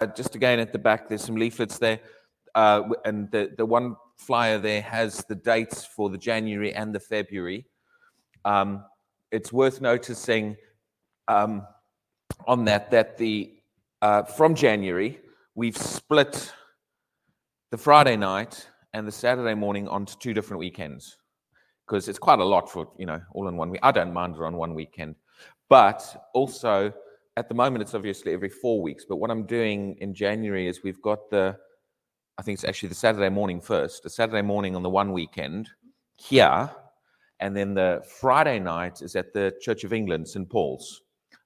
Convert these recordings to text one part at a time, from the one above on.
uh, just again at the back, there's some leaflets there. Uh, and the, the one flyer there has the dates for the January and the February. Um, it's worth noticing um, on that that the uh, from January we've split the Friday night and the Saturday morning onto two different weekends because it's quite a lot for you know all in one week. I don't mind it on one weekend, but also at the moment it's obviously every four weeks. But what I'm doing in January is we've got the I think it's actually the Saturday morning first, the Saturday morning on the one weekend here, and then the Friday night is at the Church of England, St. Paul's,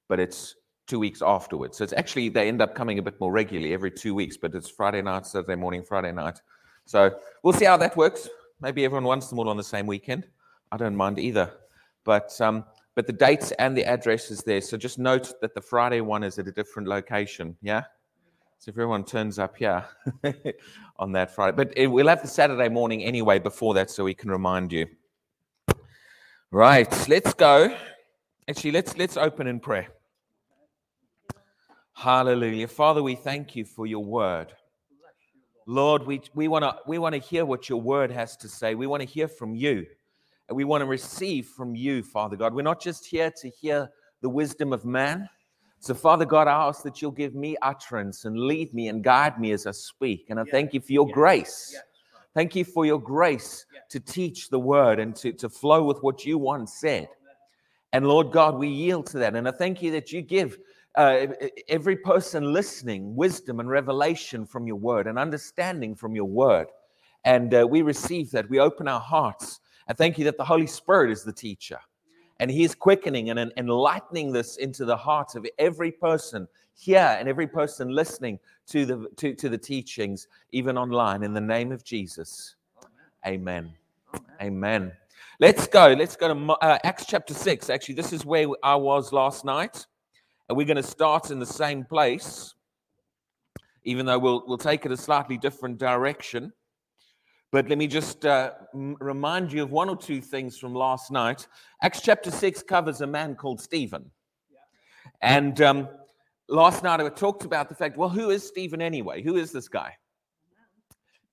but it's two weeks afterwards. So it's actually, they end up coming a bit more regularly every two weeks, but it's Friday night, Saturday morning, Friday night. So we'll see how that works. Maybe everyone wants them all on the same weekend. I don't mind either. But, um, but the dates and the address is there. So just note that the Friday one is at a different location. Yeah? So if everyone turns up here on that Friday, but it, we'll have the Saturday morning anyway before that so we can remind you. Right, let's go. Actually, let's let's open in prayer. Hallelujah. Father, we thank you for your word. Lord, we, we want to we wanna hear what your word has to say. We want to hear from you. And we want to receive from you, Father God. We're not just here to hear the wisdom of man. So, Father God, I ask that you'll give me utterance and lead me and guide me as I speak. And I thank you for your grace. Thank you for your grace to teach the word and to, to flow with what you once said. And Lord God, we yield to that. And I thank you that you give uh, every person listening wisdom and revelation from your word and understanding from your word. And uh, we receive that. We open our hearts. I thank you that the Holy Spirit is the teacher. And he is quickening and enlightening this into the heart of every person here and every person listening to the, to, to the teachings, even online, in the name of Jesus. Amen. Amen. Let's go. Let's go to uh, Acts chapter 6. Actually, this is where I was last night. And we're going to start in the same place, even though we'll, we'll take it a slightly different direction. But let me just uh, remind you of one or two things from last night. Acts chapter 6 covers a man called Stephen. And um, last night I talked about the fact well, who is Stephen anyway? Who is this guy?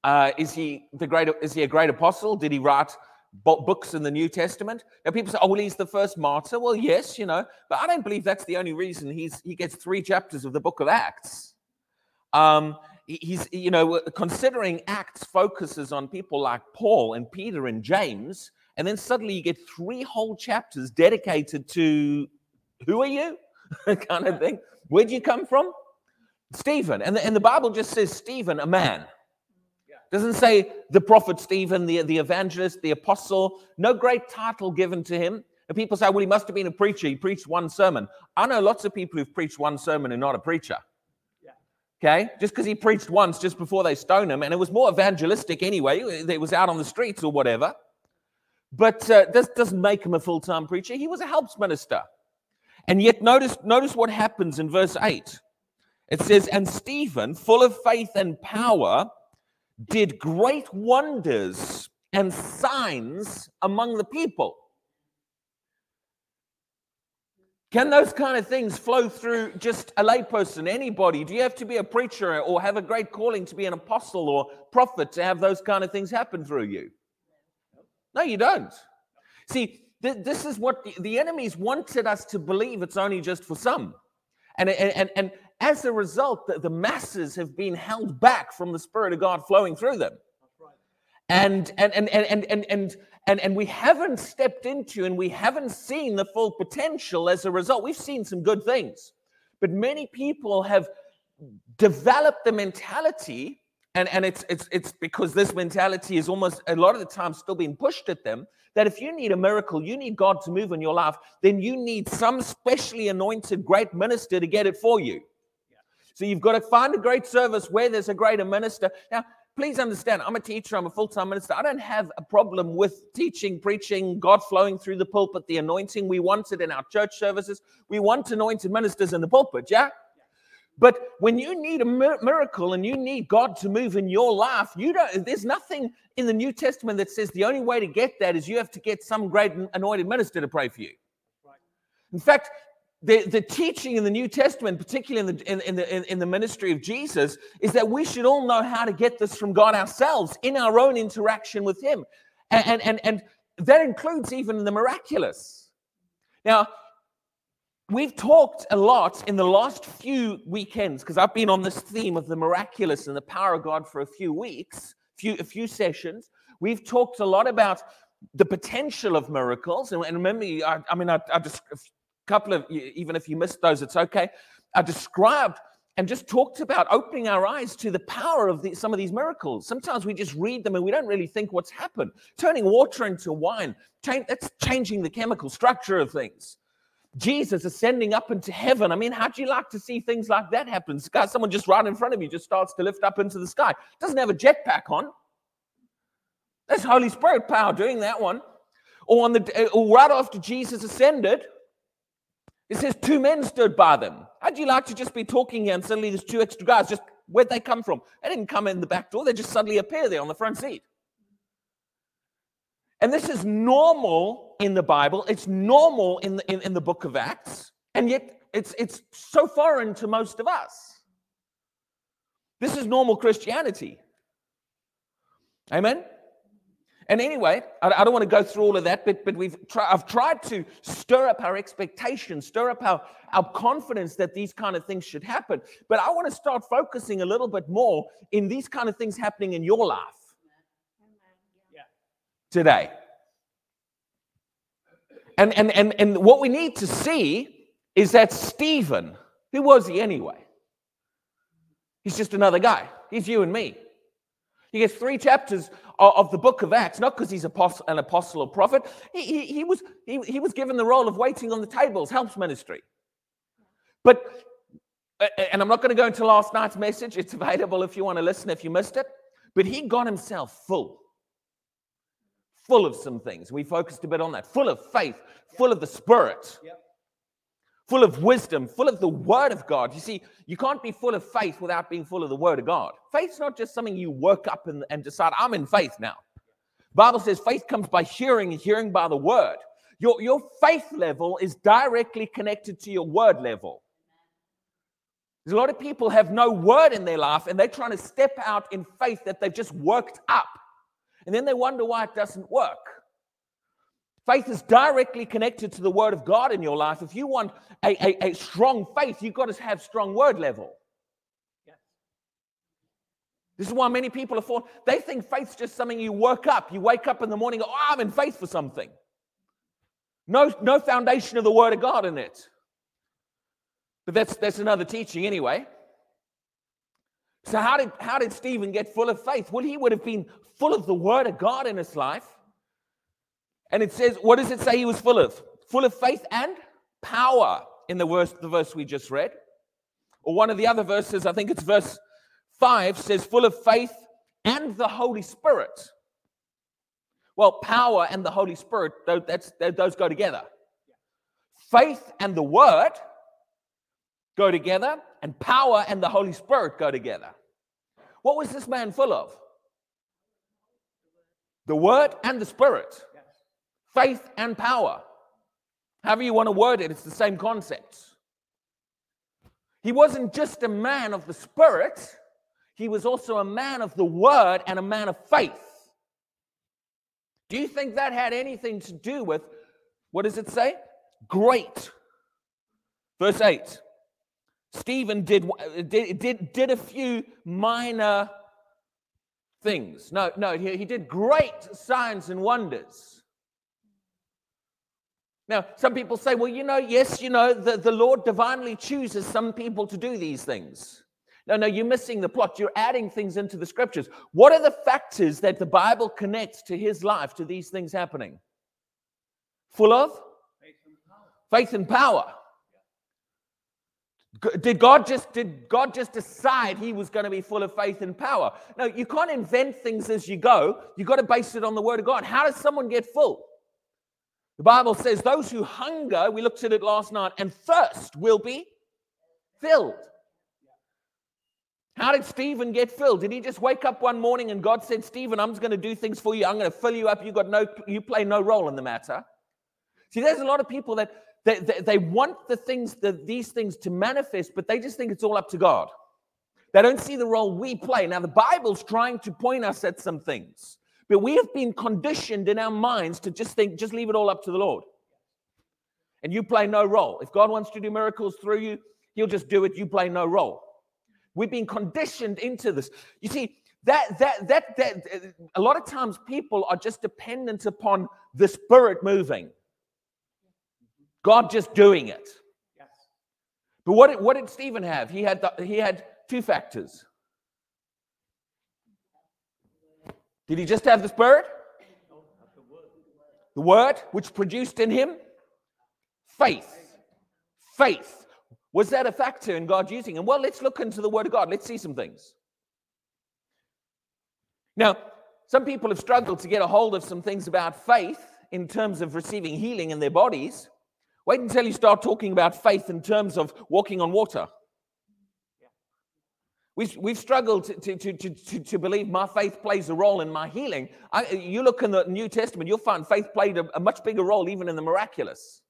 Uh, is he the great? Is he a great apostle? Did he write books in the New Testament? Now people say, "Oh, well, he's the first martyr." Well, yes, you know, but I don't believe that's the only reason he's he gets three chapters of the Book of Acts. Um, he's you know considering Acts focuses on people like Paul and Peter and James, and then suddenly you get three whole chapters dedicated to who are you, kind of thing. Where'd you come from? Stephen, and the, and the Bible just says Stephen, a man. Doesn't say the prophet Stephen, the, the evangelist, the apostle, no great title given to him. And people say, well, he must have been a preacher. He preached one sermon. I know lots of people who've preached one sermon and not a preacher. Okay? Just because he preached once just before they stoned him, and it was more evangelistic anyway. It was out on the streets or whatever. But uh, this doesn't make him a full time preacher. He was a helps minister. And yet, notice, notice what happens in verse 8. It says, And Stephen, full of faith and power, did great wonders and signs among the people. Can those kind of things flow through just a layperson, anybody? Do you have to be a preacher or have a great calling to be an apostle or prophet to have those kind of things happen through you? No, you don't. See, th- this is what the, the enemies wanted us to believe it's only just for some. And, and, and, as a result, the, the masses have been held back from the Spirit of God flowing through them and and and and and and and, and we haven't stepped into and we haven't seen the full potential as a result. We've seen some good things but many people have developed the mentality and and it's it's it's because this mentality is almost a lot of the time still being pushed at them that if you need a miracle you need god to move in your life then you need some specially anointed great minister to get it for you. So you've got to find a great service where there's a greater minister. Now, please understand, I'm a teacher, I'm a full time minister. I don't have a problem with teaching, preaching, God flowing through the pulpit, the anointing. We want it in our church services. We want anointed ministers in the pulpit, yeah? But when you need a miracle and you need God to move in your life, you don't. There's nothing in the New Testament that says the only way to get that is you have to get some great anointed minister to pray for you. In fact, the, the teaching in the New Testament, particularly in the, in, in the, in, in the ministry of Jesus, is that we should all know how to get this from God ourselves in our own interaction with Him. And, and, and, that includes even the miraculous. Now, we've talked a lot in the last few weekends because I've been on this theme of the miraculous and the power of God for a few weeks, few, a few sessions. We've talked a lot about the potential of miracles. And, and remember, I, I mean, I, I just couple of, even if you missed those, it's okay. I described and just talked about opening our eyes to the power of the, some of these miracles. Sometimes we just read them and we don't really think what's happened. Turning water into wine, change, that's changing the chemical structure of things. Jesus ascending up into heaven. I mean, how'd you like to see things like that happen? Someone just right in front of you just starts to lift up into the sky. Doesn't have a jetpack on. That's Holy Spirit power doing that one. Or on the uh, or right after Jesus ascended, it says two men stood by them. How'd you like to just be talking here and suddenly there's two extra guys? Just where'd they come from? They didn't come in the back door, they just suddenly appear there on the front seat. And this is normal in the Bible, it's normal in the, in, in the book of Acts, and yet it's, it's so foreign to most of us. This is normal Christianity. Amen? And anyway, I, don't want to go through all of that, but, but we've I've tried to stir up our expectations, stir up our, our confidence that these kind of things should happen. But I want to start focusing a little bit more in these kind of things happening in your life today. And, and, and, and what we need to see is that Stephen, who was he anyway? He's just another guy. He's you and me. He gets three chapters of the book of Acts, not because he's an apostle or prophet. He, he, he, was, he, he was given the role of waiting on the tables, helps ministry. But, and I'm not going to go into last night's message. It's available if you want to listen if you missed it. But he got himself full, full of some things. We focused a bit on that, full of faith, full of the Spirit. Yep full of wisdom, full of the word of God. You see, you can't be full of faith without being full of the word of God. Faith's not just something you work up and, and decide, I'm in faith now. Bible says faith comes by hearing and hearing by the word. Your, your faith level is directly connected to your word level. There's a lot of people have no word in their life and they're trying to step out in faith that they've just worked up. And then they wonder why it doesn't work. Faith is directly connected to the word of God in your life. If you want a, a, a strong faith, you've got to have strong word level. This is why many people are for they think faith's just something you work up. You wake up in the morning, go, oh, I'm in faith for something. No, no foundation of the word of God in it. But that's that's another teaching anyway. So how did how did Stephen get full of faith? Well, he would have been full of the word of God in his life. And it says, what does it say he was full of? Full of faith and power in the verse, the verse we just read. Or one of the other verses, I think it's verse 5, says, full of faith and the Holy Spirit. Well, power and the Holy Spirit, that's, those go together. Faith and the Word go together, and power and the Holy Spirit go together. What was this man full of? The Word and the Spirit faith and power. However, you want to word it, it's the same concept. He wasn't just a man of the Spirit, he was also a man of the Word and a man of faith. Do you think that had anything to do with, what does it say? Great. Verse 8. Stephen did, did, did, did a few minor things. No, no, he, he did great signs and wonders. Now, some people say, well, you know, yes, you know, the, the Lord divinely chooses some people to do these things. No, no, you're missing the plot. You're adding things into the scriptures. What are the factors that the Bible connects to his life, to these things happening? Full of? Faith and power. Faith and power. Did God just did God just decide he was going to be full of faith and power? No, you can't invent things as you go. You've got to base it on the word of God. How does someone get full? The Bible says, Those who hunger, we looked at it last night, and thirst will be filled. How did Stephen get filled? Did he just wake up one morning and God said, Stephen, I'm just going to do things for you. I'm going to fill you up. You got no, you play no role in the matter. See, there's a lot of people that they, they, they want the things, the, these things to manifest, but they just think it's all up to God. They don't see the role we play. Now, the Bible's trying to point us at some things, but we have been conditioned in our minds to just think, just leave it all up to the Lord. And you play no role. If God wants to do miracles through you, He'll just do it. You play no role. We've been conditioned into this. You see, that that that that a lot of times people are just dependent upon the Spirit moving. God just doing it. Yes. But what did, what did Stephen have? He had the, he had two factors. Did he just have the Spirit? The Word, which produced in him faith. Faith. Was that a factor in God using him? Well, let's look into the Word of God. Let's see some things. Now, some people have struggled to get a hold of some things about faith in terms of receiving healing in their bodies. Wait until you start talking about faith in terms of walking on water. We've, we've struggled to, to, to, to, to believe my faith plays a role in my healing. I, you look in the New Testament, you'll find faith played a, a much bigger role even in the miraculous.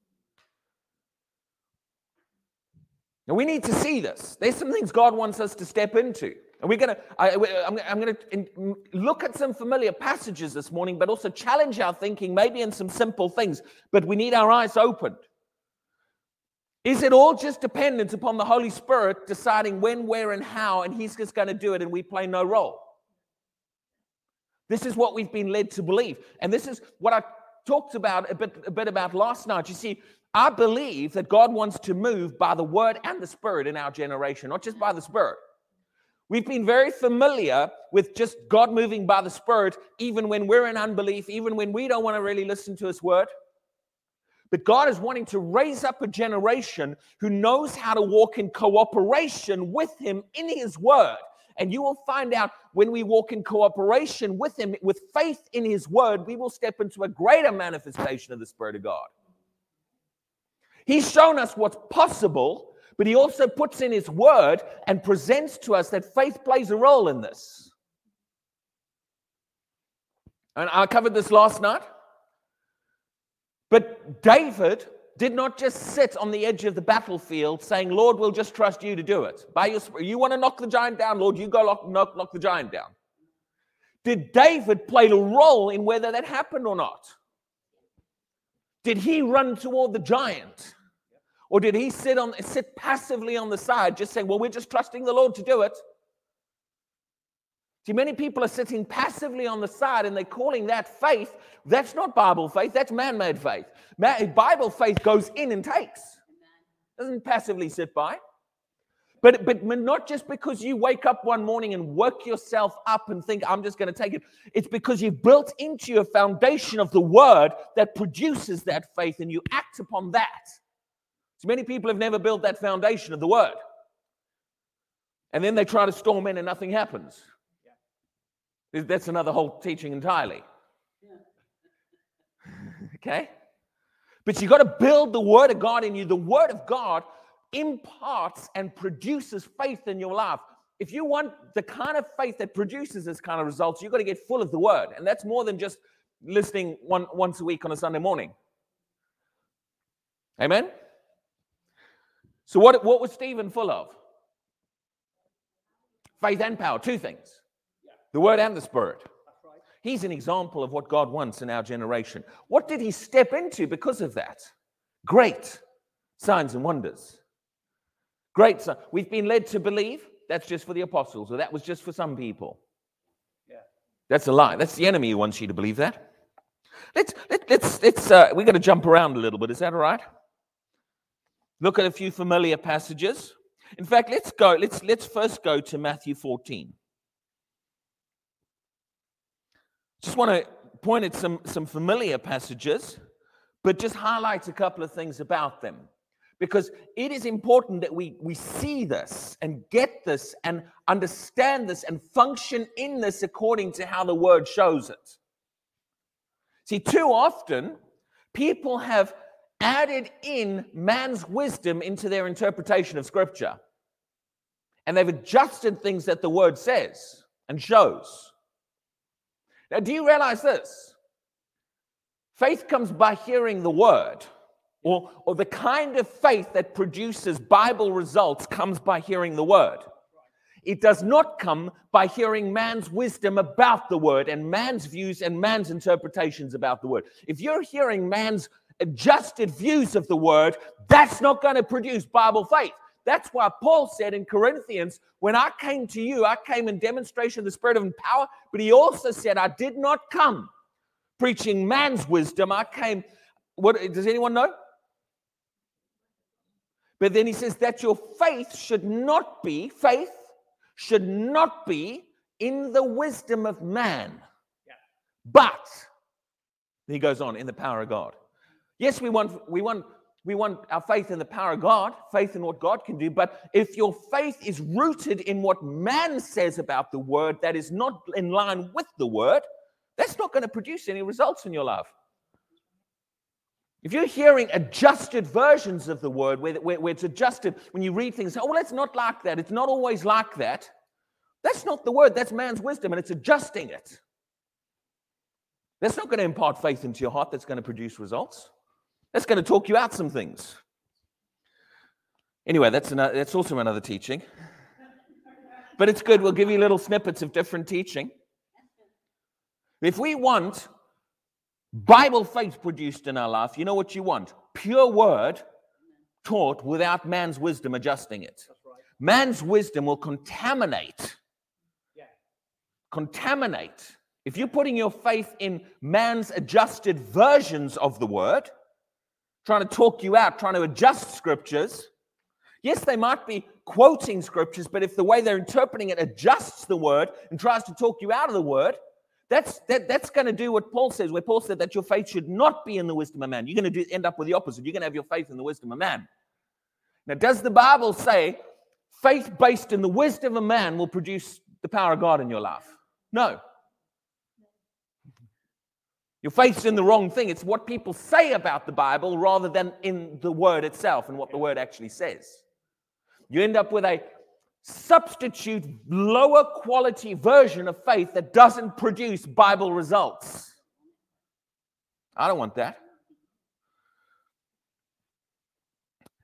Now we need to see this. There's some things God wants us to step into. And we're going to, I'm, I'm going to look at some familiar passages this morning, but also challenge our thinking, maybe in some simple things. But we need our eyes opened. Is it all just dependent upon the Holy Spirit deciding when, where, and how, and He's just going to do it and we play no role? This is what we've been led to believe. And this is what I talked about a bit, a bit about last night. You see, I believe that God wants to move by the Word and the Spirit in our generation, not just by the Spirit. We've been very familiar with just God moving by the Spirit, even when we're in unbelief, even when we don't want to really listen to His Word. But God is wanting to raise up a generation who knows how to walk in cooperation with Him in His Word. And you will find out when we walk in cooperation with Him, with faith in His Word, we will step into a greater manifestation of the Spirit of God. He's shown us what's possible, but He also puts in His Word and presents to us that faith plays a role in this. And I covered this last night. But David did not just sit on the edge of the battlefield saying, Lord, we'll just trust you to do it. By your spirit. you want to knock the giant down, Lord, you go knock, knock, knock the giant down. Did David play a role in whether that happened or not? Did he run toward the giant? Or did he sit on sit passively on the side, just saying, Well, we're just trusting the Lord to do it? See, many people are sitting passively on the side and they're calling that faith. That's not Bible faith, that's man made faith. Bible faith goes in and takes, doesn't passively sit by. But, but not just because you wake up one morning and work yourself up and think, I'm just going to take it. It's because you've built into your foundation of the word that produces that faith and you act upon that. So many people have never built that foundation of the word. And then they try to storm in and nothing happens. That's another whole teaching entirely. okay? But you've got to build the Word of God in you. The Word of God imparts and produces faith in your life. If you want the kind of faith that produces this kind of results, you've got to get full of the Word. And that's more than just listening one, once a week on a Sunday morning. Amen? So, what, what was Stephen full of? Faith and power, two things the Word and the Spirit. He's an example of what God wants in our generation. What did he step into because of that? Great signs and wonders. Great. We've been led to believe that's just for the apostles, or that was just for some people. Yeah. That's a lie. That's the enemy who wants you to believe that. Let's let, let's let's uh, we're going to jump around a little bit. Is that all right? Look at a few familiar passages. In fact, let's go. Let's let's first go to Matthew 14. Just want to point at some, some familiar passages, but just highlight a couple of things about them. Because it is important that we, we see this and get this and understand this and function in this according to how the word shows it. See, too often people have added in man's wisdom into their interpretation of scripture. And they've adjusted things that the word says and shows. Now, do you realize this? Faith comes by hearing the word. Or, or the kind of faith that produces Bible results comes by hearing the word. It does not come by hearing man's wisdom about the word and man's views and man's interpretations about the word. If you're hearing man's adjusted views of the word, that's not going to produce Bible faith. That's why Paul said in Corinthians, when I came to you, I came in demonstration of the Spirit of power, but he also said, I did not come preaching man's wisdom. I came, what does anyone know? But then he says that your faith should not be, faith should not be in the wisdom of man, yeah. but he goes on in the power of God. Yes, we want we want we want our faith in the power of God, faith in what God can do. But if your faith is rooted in what man says about the word that is not in line with the word, that's not going to produce any results in your life. If you're hearing adjusted versions of the word where, where, where, it's adjusted, when you read things, oh, well, it's not like that. It's not always like that. That's not the word. That's man's wisdom, and it's adjusting it. That's not going to impart faith into your heart that's going to produce results. That's going to talk you out some things. Anyway, that's, another, that's also another teaching. But it's good. We'll give you little snippets of different teaching. If we want Bible faith produced in our life, you know what you want? Pure word taught without man's wisdom adjusting it. Man's wisdom will contaminate. Contaminate. If you're putting your faith in man's adjusted versions of the word, trying to talk you out, trying to adjust scriptures, yes, they might be quoting scriptures, but if the way they're interpreting it adjusts the word and tries to talk you out of the word, that's, that, that's going to do what Paul says, where Paul said that your faith should not be in the wisdom of man. You're going to end up with the opposite. You're going to have your faith in the wisdom of man. Now, does the Bible say faith based in the wisdom of man will produce the power of God in your life? No. Your faith's in the wrong thing. It's what people say about the Bible rather than in the word itself and what the word actually says. You end up with a substitute lower quality version of faith that doesn't produce Bible results. I don't want that.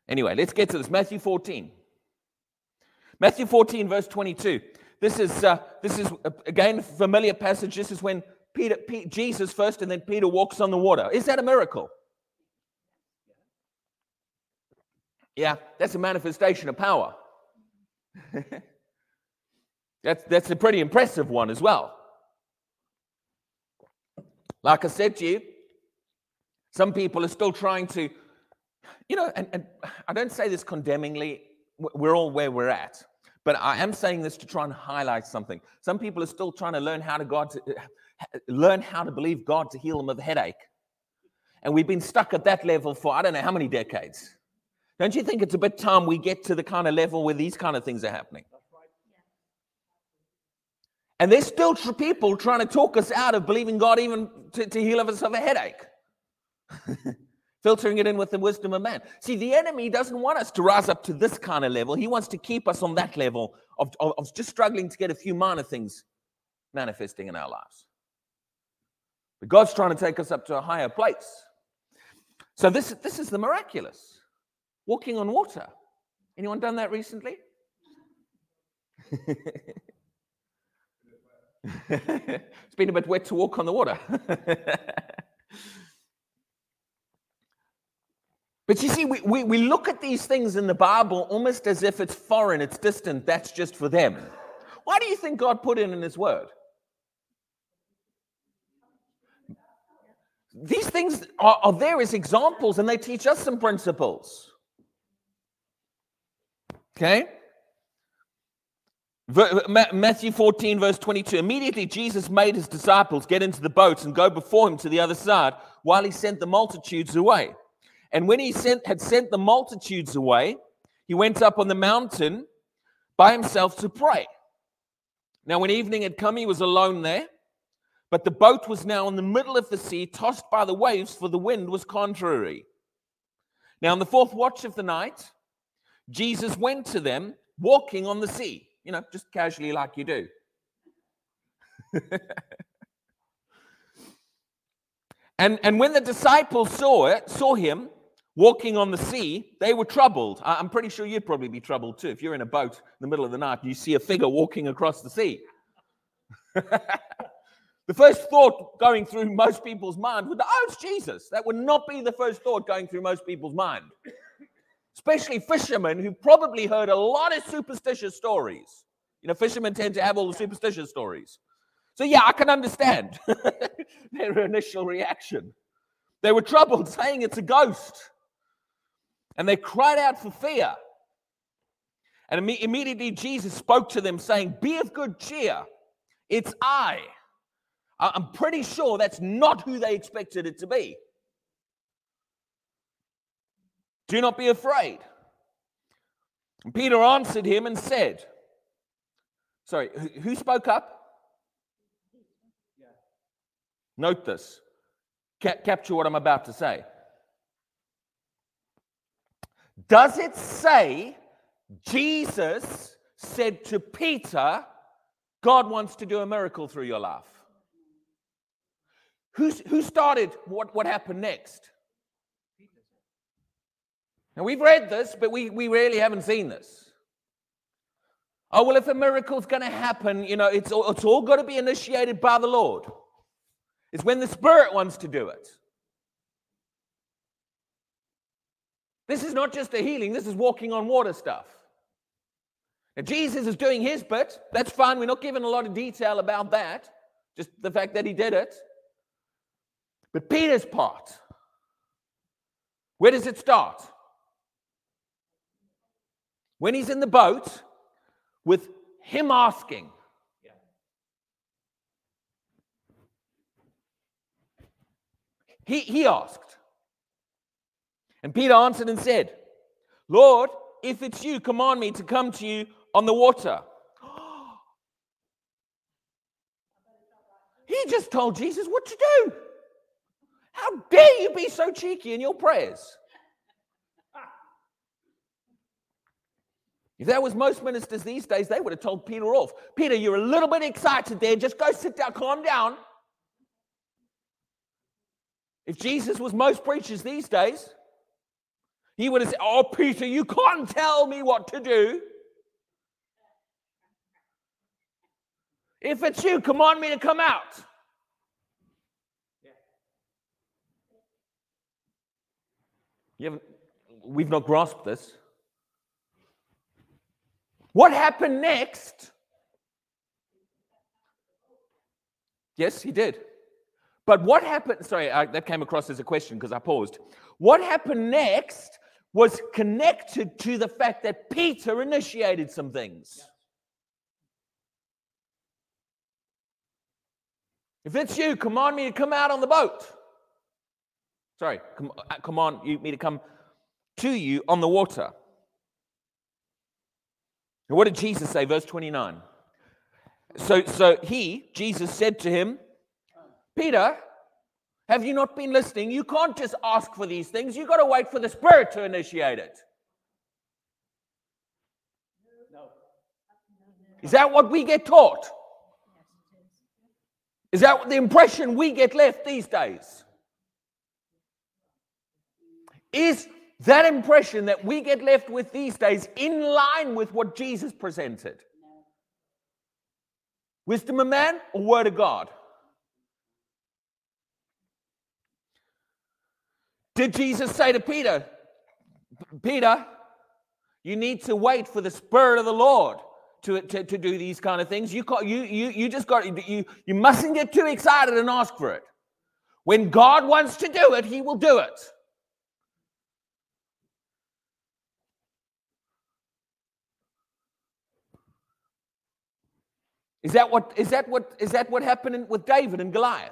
Anyway, let's get to this. Matthew 14. Matthew 14, verse 22. This is, uh, this is uh, again, familiar passage. This is when Peter, Jesus first and then Peter walks on the water. Is that a miracle? Yeah, that's a manifestation of power. that's, that's a pretty impressive one as well. Like I said to you, some people are still trying to, you know, and, and I don't say this condemningly, we're all where we're at. But I am saying this to try and highlight something. Some people are still trying to learn how to God to learn how to believe God to heal them of a headache. And we've been stuck at that level for I don't know how many decades. Don't you think it's a bit time we get to the kind of level where these kind of things are happening? And there's still tr- people trying to talk us out of believing God even to, to heal us of a headache. Filtering it in with the wisdom of man. See, the enemy doesn't want us to rise up to this kind of level. He wants to keep us on that level of, of, of just struggling to get a few minor things manifesting in our lives. But God's trying to take us up to a higher place. So this, this is the miraculous walking on water. Anyone done that recently? it's been a bit wet to walk on the water. but you see, we, we, we look at these things in the Bible almost as if it's foreign, it's distant, that's just for them. Why do you think God put it in His Word? These things are, are there as examples and they teach us some principles. Okay? Matthew 14, verse 22. Immediately Jesus made his disciples get into the boats and go before him to the other side while he sent the multitudes away. And when he sent, had sent the multitudes away, he went up on the mountain by himself to pray. Now, when evening had come, he was alone there, but the boat was now in the middle of the sea, tossed by the waves, for the wind was contrary. Now, in the fourth watch of the night, Jesus went to them walking on the sea, you know, just casually like you do. and, and when the disciples saw it, saw him walking on the sea, they were troubled. I'm pretty sure you'd probably be troubled too if you're in a boat in the middle of the night and you see a figure walking across the sea. the first thought going through most people's mind would, oh, it's Jesus. That would not be the first thought going through most people's mind. Especially fishermen who probably heard a lot of superstitious stories. You know, fishermen tend to have all the superstitious stories. So, yeah, I can understand their initial reaction. They were troubled, saying it's a ghost. And they cried out for fear. And imme- immediately Jesus spoke to them, saying, Be of good cheer. It's I. I'm pretty sure that's not who they expected it to be. Do not be afraid. And Peter answered him and said, Sorry, who- spoke up? Note this. Ca- capture what I'm about to say. Does it say Jesus said to Peter, God wants to do a miracle through your life? Who started what, what happened next? Now, we've read this, but we, we really haven't seen this. Oh, well, if a miracle's going to happen, you know, it's, it's all got to be initiated by the Lord. It's when the Spirit wants to do it. This is not just a healing, this is walking on water stuff. Now, Jesus is doing his bit. That's fine. We're not given a lot of detail about that, just the fact that he did it. But Peter's part, where does it start? When he's in the boat with him asking, He, he asked. And Peter answered and said, Lord, if it's you, command me to come to you on the water. He just told Jesus what to do. How dare you be so cheeky in your prayers? If that was most ministers these days, they would have told Peter off. Peter, you're a little bit excited there. Just go sit down, calm down. If Jesus was most preachers these days, he would have said, Oh, Peter, you can't tell me what to do. If it's you, command me to come out. You haven't, we've not grasped this. What happened next? Yes, he did. But what happened? Sorry, I, that came across as a question because I paused. What happened next was connected to the fact that Peter initiated some things. If it's you, command me to come out on the boat. Sorry, com- uh, command you, me to come to you on the water. And what did Jesus say? Verse 29. So, so he, Jesus, said to him, Peter, have you not been listening? You can't just ask for these things. You've got to wait for the Spirit to initiate it. Is that what we get taught? Is that the impression we get left these days? Is that impression that we get left with these days in line with what Jesus presented? Wisdom of man or word of God? Did Jesus say to Peter, Peter, you need to wait for the Spirit of the Lord to, to, to do these kind of things? You, can't, you, you, you just got, you, you mustn't get too excited and ask for it. When God wants to do it, He will do it. Is that what is that what is that what happened with David and Goliath?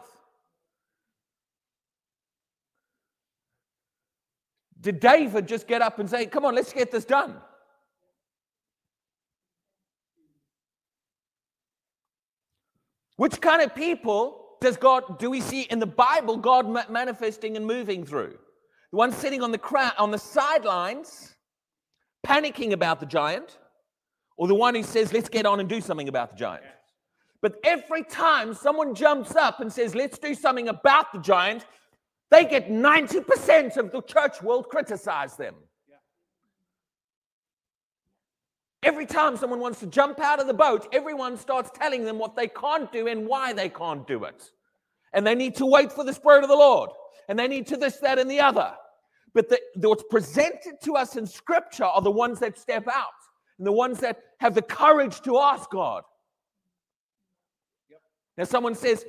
Did David just get up and say, "Come on, let's get this done"? Which kind of people does God do we see in the Bible God manifesting and moving through? The one sitting on the crowd on the sidelines, panicking about the giant, or the one who says, "Let's get on and do something about the giant." But every time someone jumps up and says, let's do something about the giant, They get 90% of the church world criticize them. Every time someone wants to jump out of the boat, everyone starts telling them what they can't do and why they can't do it. And they need to wait for the Spirit of the Lord. And they need to this, that, and the other. But the, the, what's presented to us in Scripture are the ones that step out and the ones that have the courage to ask God. Now, someone says,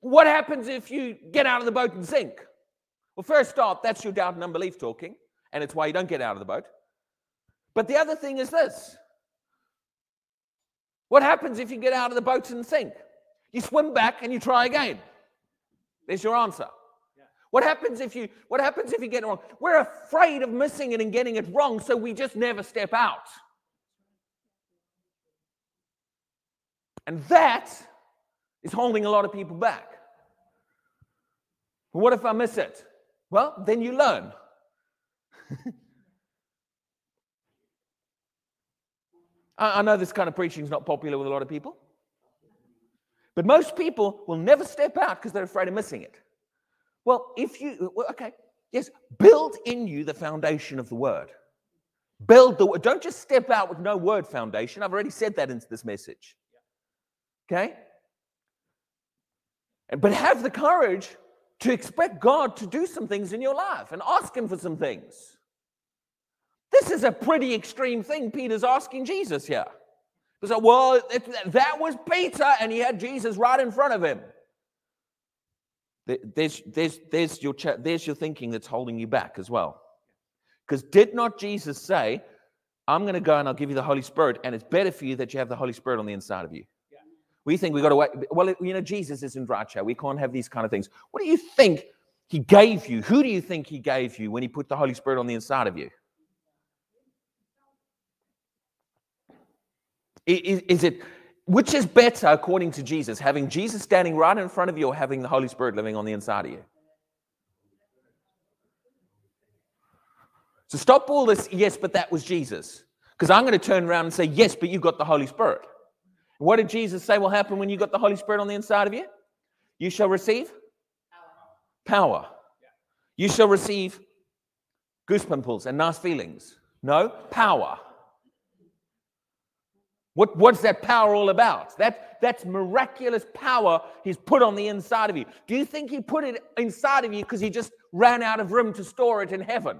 What happens if you get out of the boat and sink? Well, first off, that's your doubt and unbelief talking, and it's why you don't get out of the boat. But the other thing is this what happens if you get out of the boat and sink? You swim back and you try again. There's your answer. What happens if you what happens if you get it wrong? We're afraid of missing it and getting it wrong, so we just never step out. And that is holding a lot of people back. what if I miss it? Well, then you learn. I, I know this kind of preaching is not popular with a lot of people. But most people will never step out because they're afraid of missing it. Well, if you, okay, yes, build in you the foundation of the word. Build the word. Don't just step out with no word foundation. I've already said that into this message. Okay? But have the courage to expect God to do some things in your life and ask Him for some things. This is a pretty extreme thing Peter's asking Jesus here. He's well, it, that was Peter, and he had Jesus right in front of him. There's, there's, there's, your, there's your thinking that's holding you back as well. Because did not Jesus say, I'm going to go and I'll give you the Holy Spirit, and it's better for you that you have the Holy Spirit on the inside of you? We think we've got to wait. Well, you know, Jesus isn't right chair. We can't have these kind of things. What do you think he gave you? Who do you think he gave you when he put the Holy Spirit on the inside of you? Is, is it which is better according to Jesus, having Jesus standing right in front of you or having the Holy Spirit living on the inside of you? So stop all this, yes, but that was Jesus. Because I'm going to turn around and say, yes, but you got the Holy Spirit. What did Jesus say will happen when you got the Holy Spirit on the inside of you? You shall receive power. You shall receive goosebumps and nice feelings. No, power. What, what's that power all about? That, that's miraculous power he's put on the inside of you. Do you think he put it inside of you because he just ran out of room to store it in heaven?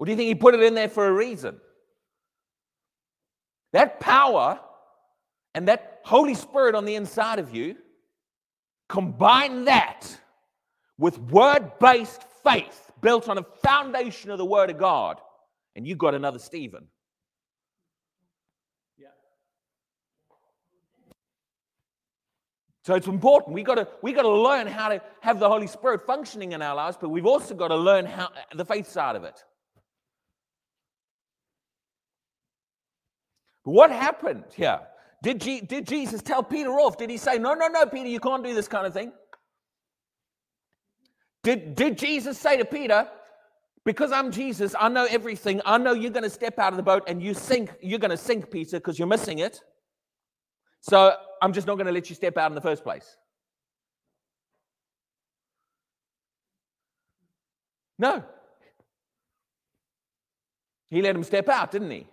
Or do you think he put it in there for a reason? That power and that Holy Spirit on the inside of you, combine that with word based faith built on a foundation of the Word of God, and you got another Stephen. Yeah. So it's important. We got to we got to learn how to have the Holy Spirit functioning in our lives, but we've also got to learn how the faith side of it. What happened here? Did, G, did Jesus tell Peter off? Did he say, no, no, no, Peter, you can't do this kind of thing? Did, did Jesus say to Peter, because I'm Jesus, I know everything. I know you're going to step out of the boat and you sink. You're going to sink, Peter, because you're missing it. So I'm just not going to let you step out in the first place. No. He let him step out, didn't he?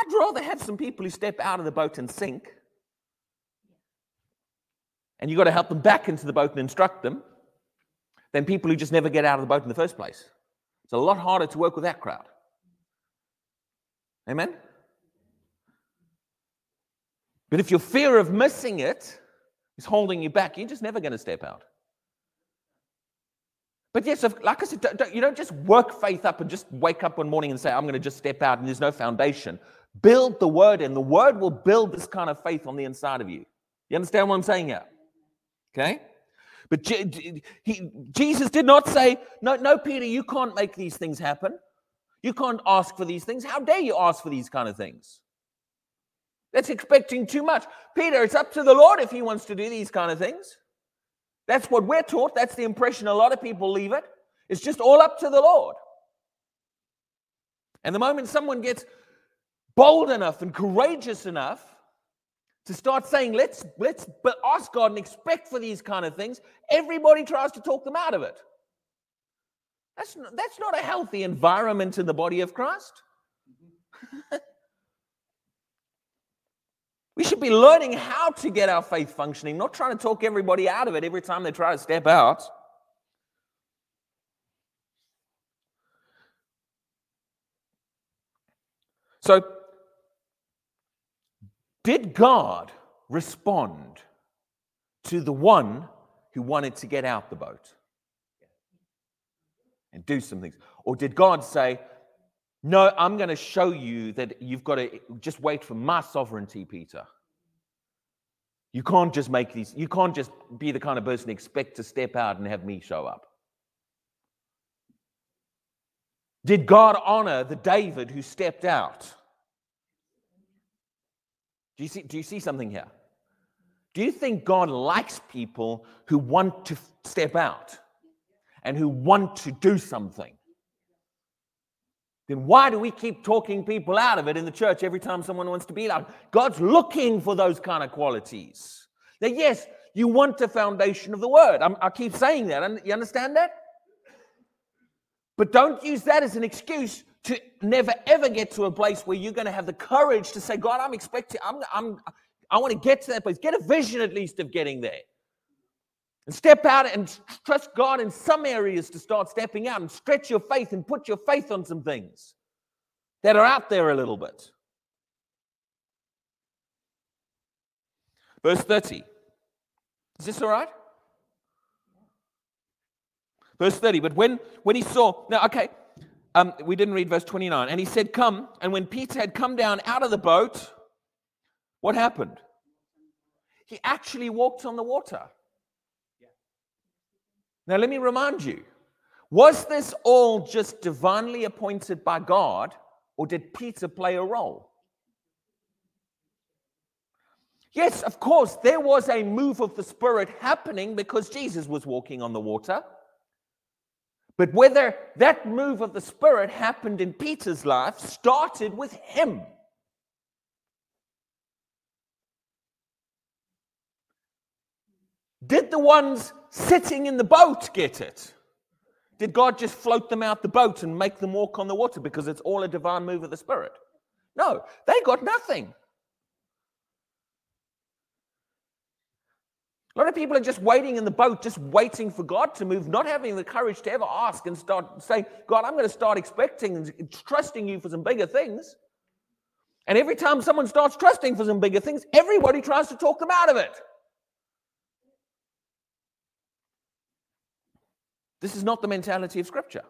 I'd rather have some people who step out of the boat and sink and you've got to help them back into the boat and instruct them than people who just never get out of the boat in the first place. It's a lot harder to work with that crowd. Amen? But if your fear of missing it is holding you back, you're just never going to step out. But yes, like I said, don't, don't, you don't just work faith up and just wake up one morning and say, I'm going to just step out and there's no foundation. Build the word, and the word will build this kind of faith on the inside of you. You understand what I'm saying here? Okay? But he, Jesus did not say, no, no, Peter, you can't make these things happen. You can't ask for these things. How dare you ask for these kind of things? That's expecting too much. Peter, it's up to the Lord if he wants to do these kind of things. That's what we're taught. That's the impression a lot of people leave it. It's just all up to the Lord. And the moment someone gets bold enough and courageous enough to start saying, let's, let's ask God and expect for these kind of things, everybody tries to talk them out of it. That's not, that's not a healthy environment in the body of Christ. we should be learning how to get our faith functioning, not trying to talk everybody out of it every time they try to step out. So, did God respond to the one who wanted to get out the boat and do some things? Or did God say, No, I'm going to show you that you've got to just wait for my sovereignty, Peter? You can't just make these, you can't just be the kind of person expect to step out and have me show up. Did God honor the David who stepped out? Do you see, do you see something here? Do you think God likes people who want to step out and who want to do something? Then why do we keep talking people out of it in the church every time someone wants to be like? God's looking for those kind of qualities. Now, yes, you want the foundation of the word. I'm, i keep saying that. And you understand that? But don't use that as an excuse to never ever get to a place where you're going to have the courage to say, God, I'm expecting, I'm, I'm, I want to get to that place. Get a vision at least of getting there. And step out and trust God in some areas to start stepping out and stretch your faith and put your faith on some things that are out there a little bit. Verse 30. Is this all right? Verse 30. But when, when he saw, now, okay, um, we didn't read verse 29. And he said, Come. And when Peter had come down out of the boat, what happened? He actually walked on the water. Now, let me remind you was this all just divinely appointed by God, or did Peter play a role? Yes, of course, there was a move of the Spirit happening because Jesus was walking on the water. But whether that move of the Spirit happened in Peter's life started with him. Did the ones sitting in the boat get it? Did God just float them out the boat and make them walk on the water because it's all a divine move of the Spirit? No, they got nothing. A lot of people are just waiting in the boat, just waiting for God to move, not having the courage to ever ask and start saying, God, I'm going to start expecting and trusting you for some bigger things. And every time someone starts trusting for some bigger things, everybody tries to talk them out of it. This is not the mentality of Scripture.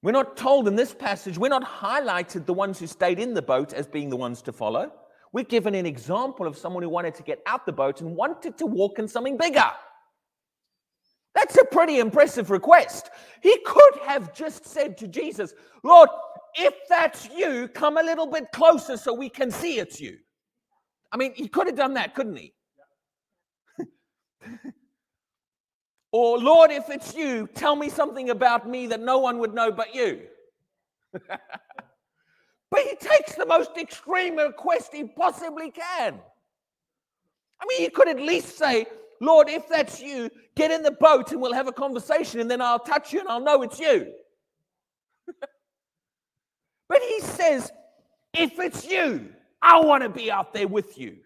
We're not told in this passage, we're not highlighted the ones who stayed in the boat as being the ones to follow. We're given an example of someone who wanted to get out the boat and wanted to walk in something bigger. That's a pretty impressive request. He could have just said to Jesus, Lord, if that's you, come a little bit closer so we can see it's you. I mean, he could have done that, couldn't he? or, Lord, if it's you, tell me something about me that no one would know but you. But he takes the most extreme request he possibly can. I mean, he could at least say, Lord, if that's you, get in the boat and we'll have a conversation and then I'll touch you and I'll know it's you. but he says, if it's you, I want to be out there with you.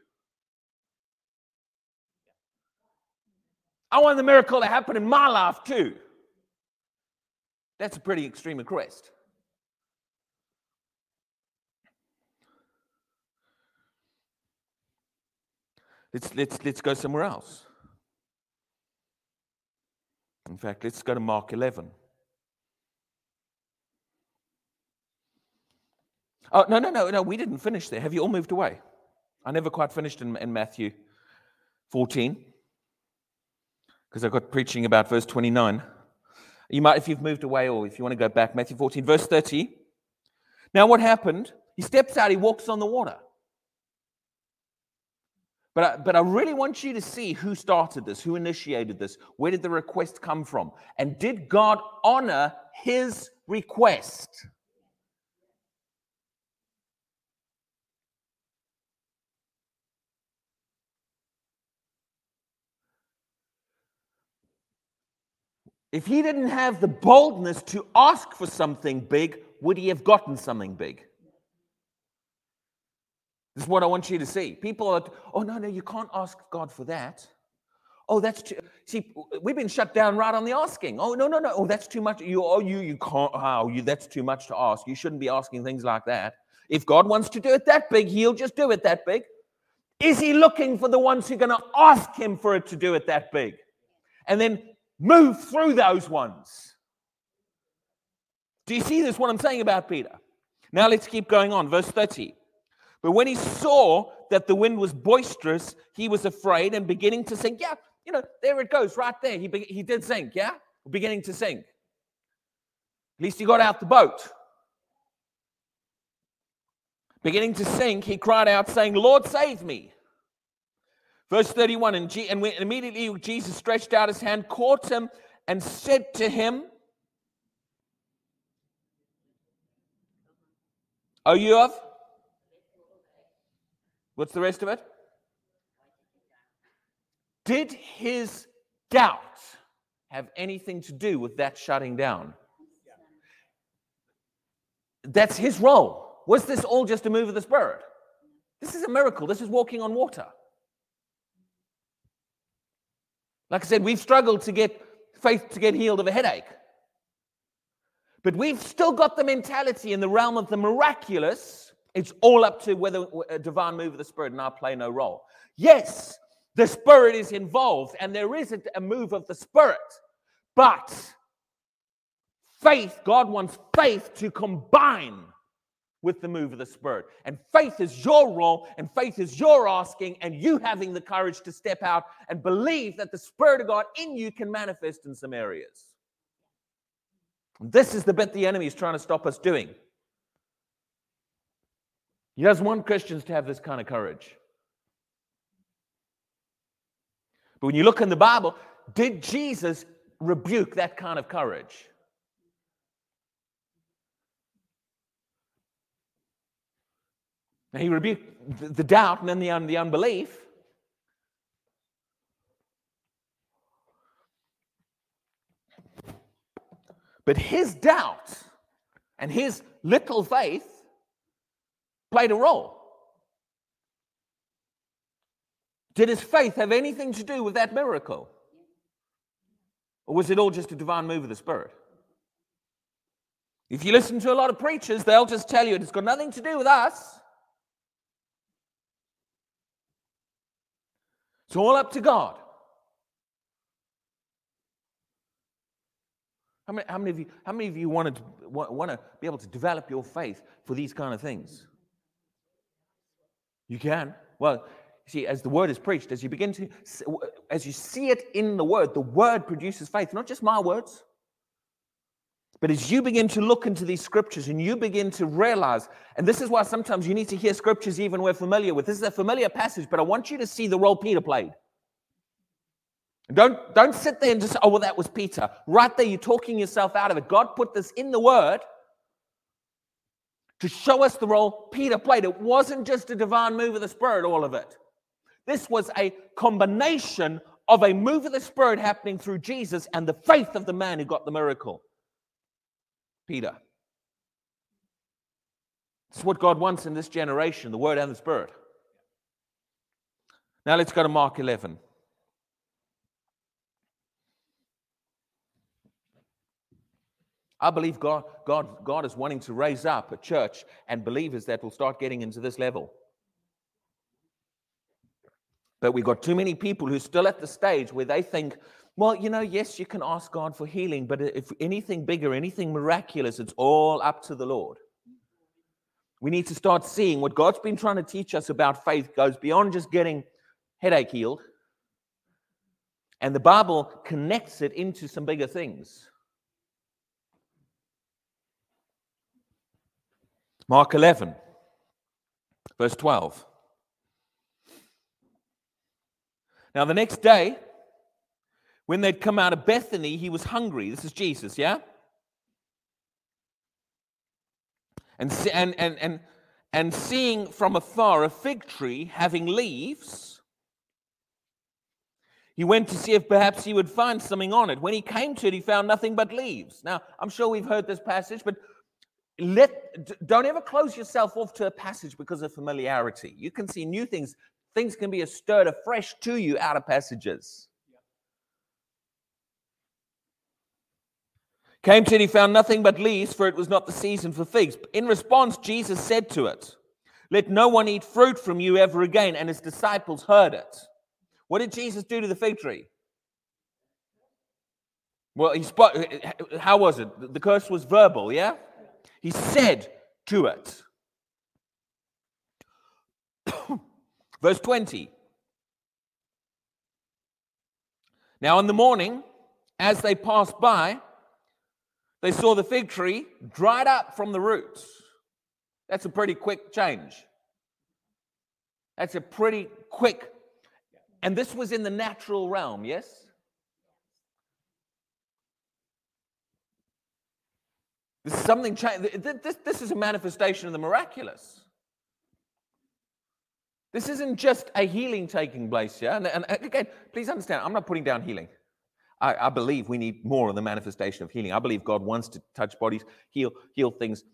I want the miracle to happen in my life too. That's a pretty extreme request. Let's, let's, let's go somewhere else. In fact, let's go to Mark 11. Oh, no, no, no, no, we didn't finish there. Have you all moved away? I never quite finished in, in Matthew 14 because I got preaching about verse 29. You might, if you've moved away or if you want to go back, Matthew 14, verse 30. Now, what happened? He steps out, he walks on the water. But I, but I really want you to see who started this, who initiated this, where did the request come from, and did God honor his request? If he didn't have the boldness to ask for something big, would he have gotten something big? This is what I want you to see. People are, oh, no, no, you can't ask God for that. Oh, that's too. See, we've been shut down right on the asking. Oh, no, no, no. Oh, that's too much. You, oh, you, you can't. How? Oh, you, that's too much to ask. You shouldn't be asking things like that. If God wants to do it that big, He'll just do it that big. Is He looking for the ones who are going to ask Him for it to do it that big, and then move through those ones? Do you see this? What I'm saying about Peter? Now let's keep going on. Verse 30. But when he saw that the wind was boisterous, he was afraid and beginning to sink. Yeah, you know, there it goes, right there. He, be- he did sink, yeah? Beginning to sink. At least he got out the boat. Beginning to sink, he cried out, saying, Lord, save me. Verse 31 And, G- and immediately Jesus stretched out his hand, caught him, and said to him, Are you of? What's the rest of it? Did his doubt have anything to do with that shutting down? That's his role. Was this all just a move of the Spirit? This is a miracle. This is walking on water. Like I said, we've struggled to get faith to get healed of a headache. But we've still got the mentality in the realm of the miraculous. It's all up to whether a divine move of the Spirit and I play no role. Yes, the Spirit is involved and there is a, move of the Spirit, but faith, God wants faith to combine with the move of the Spirit. And faith is your role, and faith is your asking, and you having the courage to step out and believe that the Spirit of God in you can manifest in some areas. This is the bit the enemy is trying to stop us doing. He doesn't want Christians to have this kind of courage. But when you look in the Bible, did Jesus rebuke that kind of courage? Now, he rebuked the doubt and then the, the unbelief. But his doubt and his little faith played a role. Did his faith have anything to do with that miracle? Or was it all just a divine move of the Spirit? If you listen to a lot of preachers, they'll just tell you it's got nothing to do with us. It's all up to God. How many, how many, of you, how many of you to, want to be able to develop your faith for these kind of things? You can. Well, see, as the word is preached, as you begin to, as you see it in the word, the word produces faith, not just my words. But as you begin to look into these scriptures and you begin to realize, and this is why sometimes you need to hear scriptures even we're familiar with. This is a familiar passage, but I want you to see the role Peter played. Don't, don't sit there and just, oh, well, that was Peter. Right there, you're talking yourself out of it. God put this in the word to show us the role Peter played. It wasn't just a divine move of the Spirit, all of it. This was a combination of a move of the Spirit happening through Jesus and the faith of the man who got the miracle. Peter. It's what God wants in this generation the Word and the Spirit. Now let's go to Mark 11. I believe God, God, God is wanting to raise up a church and believers that will start getting into this level. But we've got too many people who are still at the stage where they think, well, you know, yes, you can ask God for healing, but if anything bigger, anything miraculous, it's all up to the Lord. We need to start seeing what God's been trying to teach us about faith goes beyond just getting headache healed. And the Bible connects it into some bigger things. Mark 11, verse 12. Now, the next day, when they'd come out of Bethany, he was hungry. This is Jesus, yeah? And, and, and, and, and seeing from afar a fig tree having leaves, He went to see if perhaps he would find something on it. When he came to it, he found nothing but leaves. Now, I'm sure we've heard this passage, but let don't ever close yourself off to a passage because of familiarity. You can see new things. Things can be stirred afresh to you out of passages. Came to it, he found nothing but leaves, for it was not the season for figs. In response, Jesus said to it, Let no one eat fruit from you ever again. And his disciples heard it. What did Jesus do to the fig tree? Well, he spoke. How was it? The curse was verbal, yeah? He said to it. Verse 20. Now, in the morning, as they passed by, they saw the fig tree dried up from the roots. That's a pretty quick change. That's a pretty quick. And this was in the natural realm, yes? This is something this, this is a manifestation of the miraculous. This isn't just a healing taking place here. And, and again, please understand, I'm not putting down healing. I, I, believe we need more of the manifestation of healing. I believe God wants to touch bodies, heal, heal things.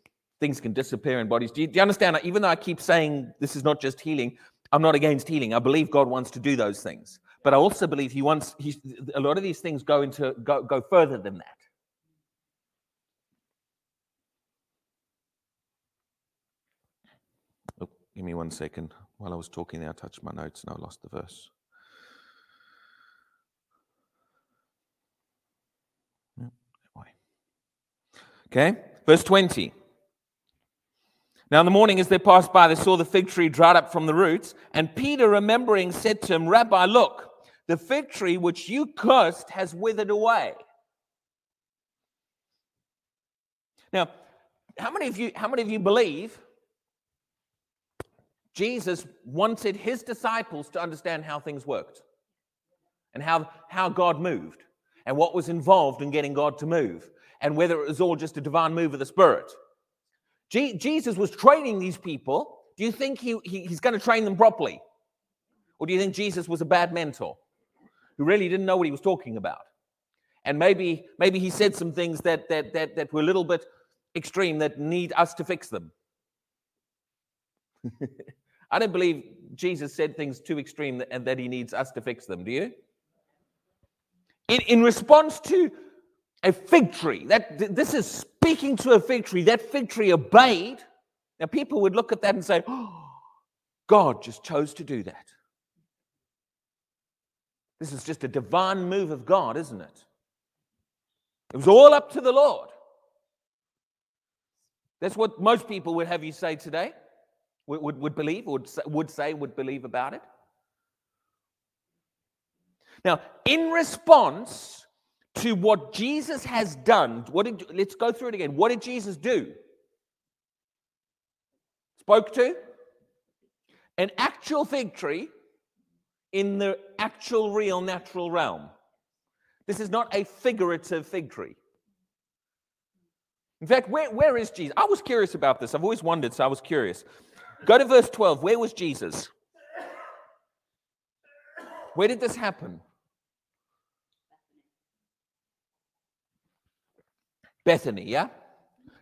Things can disappear in bodies. Do you, do you understand? Even though I keep saying this is not just healing, I'm not against healing. I believe God wants to do those things. But I also believe He wants, he, a lot of these things go into go, go further than that. Oh, give me one second. While I was talking there, I touched my notes and I lost the verse. Okay, verse 20. Now, in the morning, as they passed by, they saw the fig tree dried up from the roots. And Peter, remembering, said to him, Rabbi, look, the fig tree which you cursed has withered away. Now, how many of you, how many of you believe Jesus wanted his disciples to understand how things worked and how, how God moved and what was involved in getting God to move and whether it was all just a divine move of the Spirit. Je- Jesus was training these people. Do you think he, he, he's going to train them properly? Or do you think Jesus was a bad mentor who really didn't know what he was talking about? And maybe, maybe he said some things that, that, that, that were a little bit extreme that need us to fix them. I don't believe Jesus said things too extreme and that he needs us to fix them. Do you? In, in response to a fig tree, that this is speaking to a fig tree. That fig tree obeyed. Now people would look at that and say, oh, God just chose to do that. This is just a divine move of God, isn't it? It was all up to the Lord. That's what most people would have you say today would, would, would believe, would, would say, would believe about it. Now, in response to what Jesus has done, what did, let's go through it again. What did Jesus do? Spoke to an actual fig tree in the actual, real, natural realm. This is not a figurative fig tree. In fact, where, where is Jesus? I was curious about this. I've always wondered, so I was curious. Go to verse 12. Where was Jesus? Where did this happen? Bethany, yeah?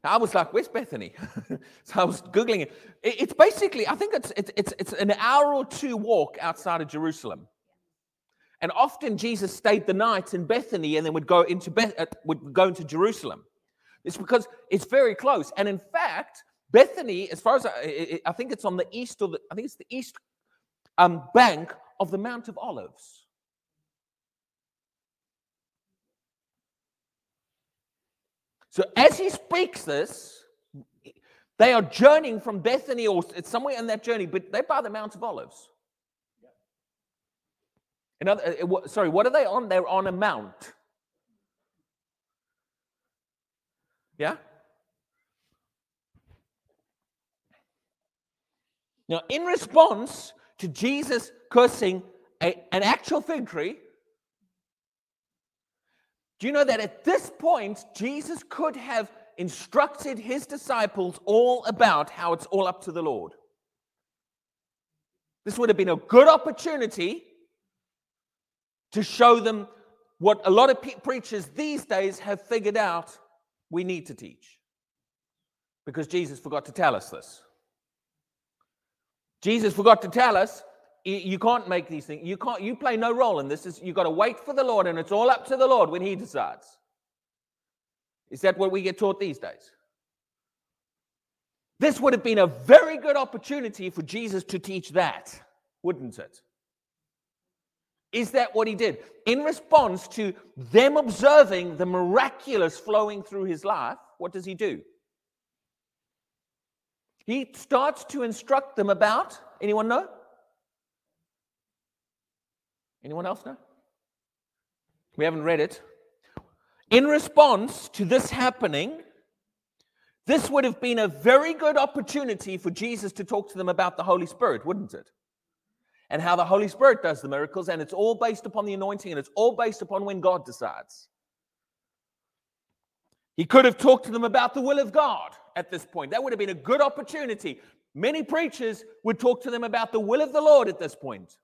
I was like, where's Bethany? so I was Googling it. It's basically, I think it's, it's, it's, it's an hour or two walk outside of Jerusalem. And often Jesus stayed the night in Bethany and then would go into, Beth, uh, would go into Jerusalem. It's because it's very close. And in fact, Bethany, as far as I, I think it's on the east or the, I think it's the east um, bank of the Mount of Olives. So as he speaks this, they are journeying from Bethany or it's somewhere in that journey, but they're by the Mount of Olives. Another, uh, sorry, what are they on? They're on a mount. Yeah? Now, in response to Jesus cursing a, an actual fig tree, do you know that at this point, Jesus could have instructed his disciples all about how it's all up to the Lord? This would have been a good opportunity to show them what a lot of pe- preachers these days have figured out we need to teach. Because Jesus forgot to tell us this. Jesus forgot to tell us you can't make these things. You can't. You play no role in this. Is you got to wait for the Lord, and it's all up to the Lord when He decides. Is that what we get taught these days? This would have been a very good opportunity for Jesus to teach that, wouldn't it? Is that what he did? In response to them observing the miraculous flowing through his life, what does he do? He starts to instruct them about, anyone know? Anyone else know? We haven't read it. In response to this happening, this would have been a very good opportunity for Jesus to talk to them about the Holy Spirit, wouldn't it? And how the Holy Spirit does the miracles, and it's all based upon the anointing, and it's all based upon when God decides. He could have talked to them about the will of God at this point. That would have been a good opportunity. Many preachers would talk to them about the will of the Lord at this point.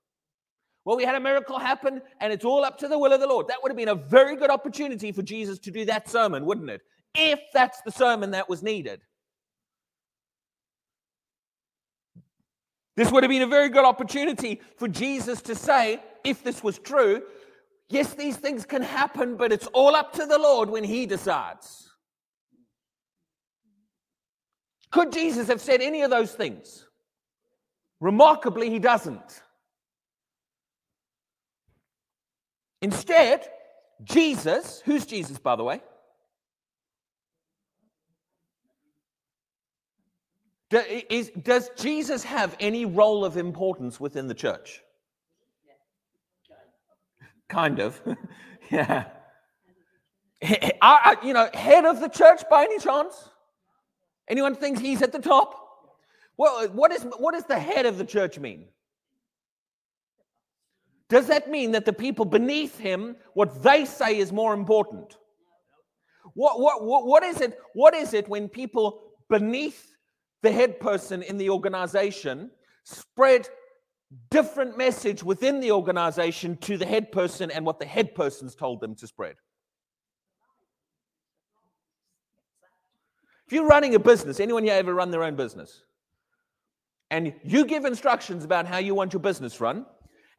Well, we had a miracle happen, and it's all up to the will of the Lord. That would have been a very good opportunity for Jesus to do that sermon, wouldn't it? If that's the sermon that was needed. This would have been a very good opportunity for Jesus to say, if this was true, yes, these things can happen, but it's all up to the Lord when He decides. Could Jesus have said any of those things? Remarkably, He doesn't. Instead, Jesus, who's Jesus, by the way? Does Jesus have any role of importance within the church? Kind of. yeah. You know, head of the church by any chance? Anyone thinks he's at the top? Well, what, is, what does the head of the church mean? Does that mean that the people beneath him, what they say is more important? What, what, what, what, is, it, what is it when people beneath the head person in the organization spread different message within the organization to the head person and what the head person's told them to spread? If you're running a business, anyone here ever run their own business? And you give instructions about how you want your business run,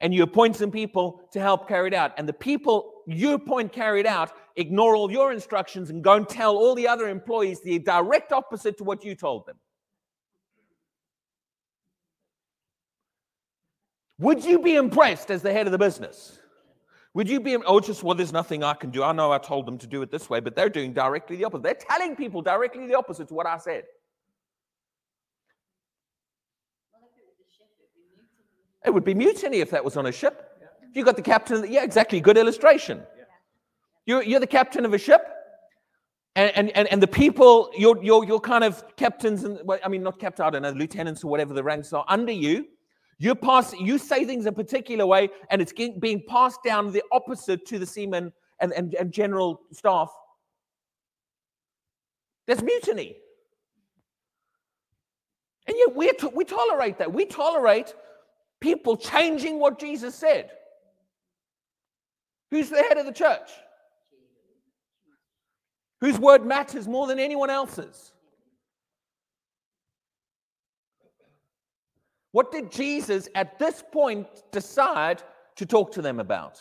and you appoint some people to help carry it out. And the people you appoint carry it out ignore all your instructions and go and tell all the other employees the direct opposite to what you told them. Would you be impressed as the head of the business? Would you be, oh, just, well, there's nothing I can do. I know I told them to do it this way, but they're doing directly the opposite. They're telling people directly the opposite to what I said. It would be mutiny if that was on a ship. If you got the captain, the, yeah, exactly, good illustration. You're, you're the captain of a ship, and, and, and, the people, your, your, your kind of captains, and well, I mean, not captain, I don't know, lieutenants or whatever the ranks are under you, you pass, you say things a particular way, and it's being passed down the opposite to the seamen and, and, and general staff. There's mutiny. And yet we we tolerate that. We tolerate people changing what Jesus said. Who's the head of the church? Whose word matters more than anyone else's? What did Jesus at this point decide to talk to them about?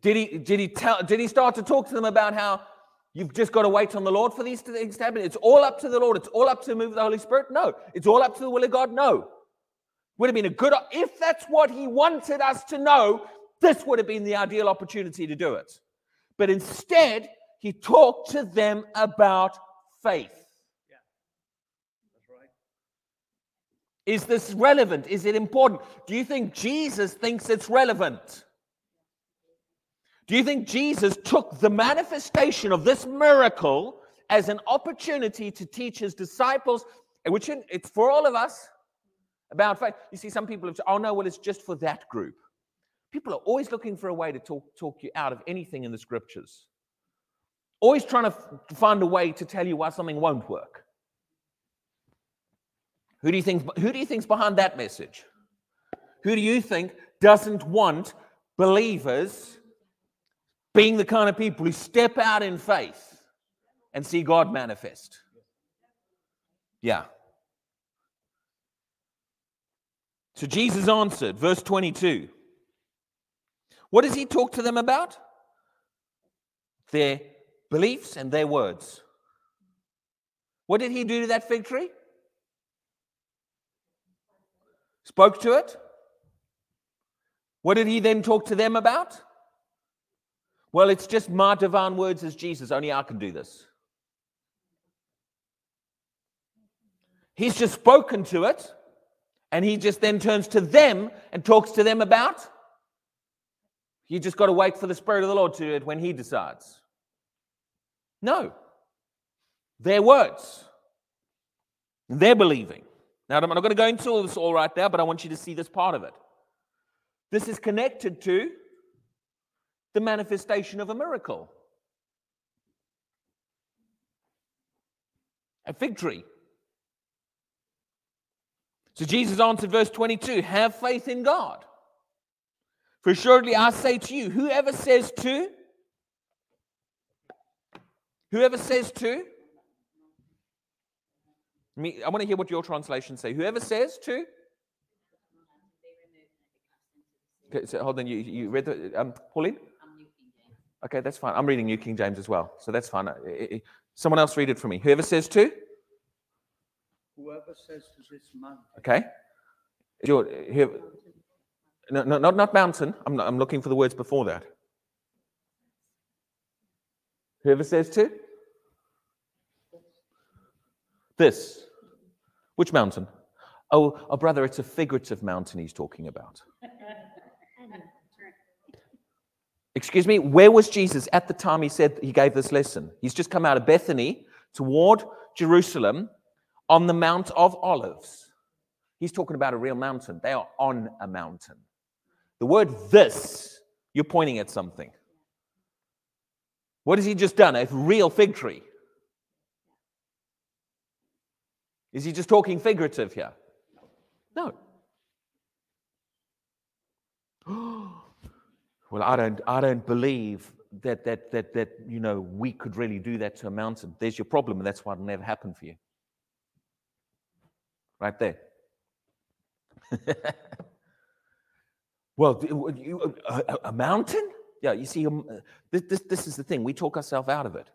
Did he, did he, tell, did he start to talk to them about how you've just got to wait on the Lord for these things to happen? It's all up to the Lord. It's all up to the move of the Holy Spirit? No. It's all up to the will of God? No. Would have been a good, if that's what he wanted us to know, this would have been the ideal opportunity to do it. But instead, he talked to them about faith. Yeah. That's right. Is this relevant? Is it important? Do you think Jesus thinks it's relevant? Do you think Jesus took the manifestation of this miracle as an opportunity to teach his disciples, which it's for all of us, about faith. You see, some people have said, oh no, well, it's just for that group. People are always looking for a way to talk, talk you out of anything in the scriptures. Always trying to find a way to tell you why something won't work. Who do you think who do you think's behind that message? Who do you think doesn't want believers being the kind of people who step out in faith and see God manifest. Yeah. So Jesus answered, verse 22. What does he talk to them about? Their beliefs and their words. What did he do to that fig tree? Spoke to it. What did he then talk to them about? Well, it's just my divine words as Jesus. Only I can do this. He's just spoken to it, and he just then turns to them and talks to them about. You just got to wait for the Spirit of the Lord to do it when he decides. No. Their words. They're believing. Now, I'm not going to go into all this all right now, but I want you to see this part of it. This is connected to the manifestation of a miracle. A fig tree. So Jesus answered, verse 22 Have faith in God. For assuredly I say to you, whoever says to, whoever says to, me, I want to hear what your translations say. Whoever says to, okay, so hold on, you, you read the, um, Pauline? Okay, that's fine. I'm reading New King James as well, so that's fine. Someone else read it for me. Whoever says to? Whoever says to this mountain. Okay. Your, here, no, no, not, not mountain. I'm, not, I'm looking for the words before that. Whoever says to? This. Which mountain? Oh, oh, brother, it's a figurative mountain he's talking about. Excuse me, where was Jesus at the time he said he gave this lesson? He's just come out of Bethany toward Jerusalem on the Mount of Olives. He's talking about a real mountain. They are on a mountain. The word this, you're pointing at something. What has he just done? A real fig tree. Is he just talking figurative here? No. Well, I don't, I don't believe that, that, that, that, you know, we could really do that to a mountain. There's your problem, and that's why it'll never happen for you. Right there. well, you, a, a, mountain? Yeah, you see, um, this, this, this is the thing. We talk ourselves out of it.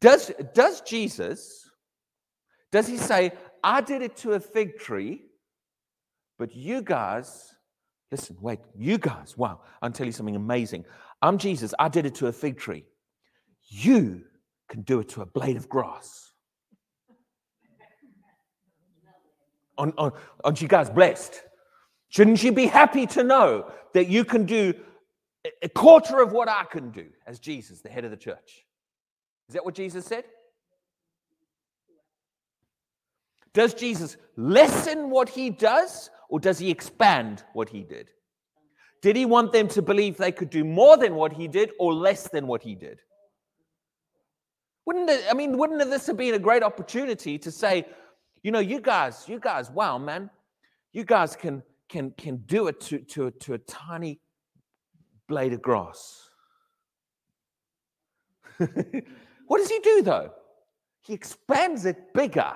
Does, does Jesus, does he say, I did it to a fig tree, but you guys Listen, wait, you guys, wow, I'll tell you something amazing. I'm Jesus, I did it to a fig tree. You can do it to a blade of grass. Aren't, aren't you guys blessed? Shouldn't you be happy to know that you can do a quarter of what I can do as Jesus, the head of the church? Is that what Jesus said? Does Jesus lessen what he does or does he expand what he did? Did he want them to believe they could do more than what he did or less than what he did? Wouldn't it, I mean, wouldn't this have been a great opportunity to say, you know, you guys, you guys, wow, man, you guys can can can do it to, to, to a tiny blade of grass. what does he do though? He expands it bigger.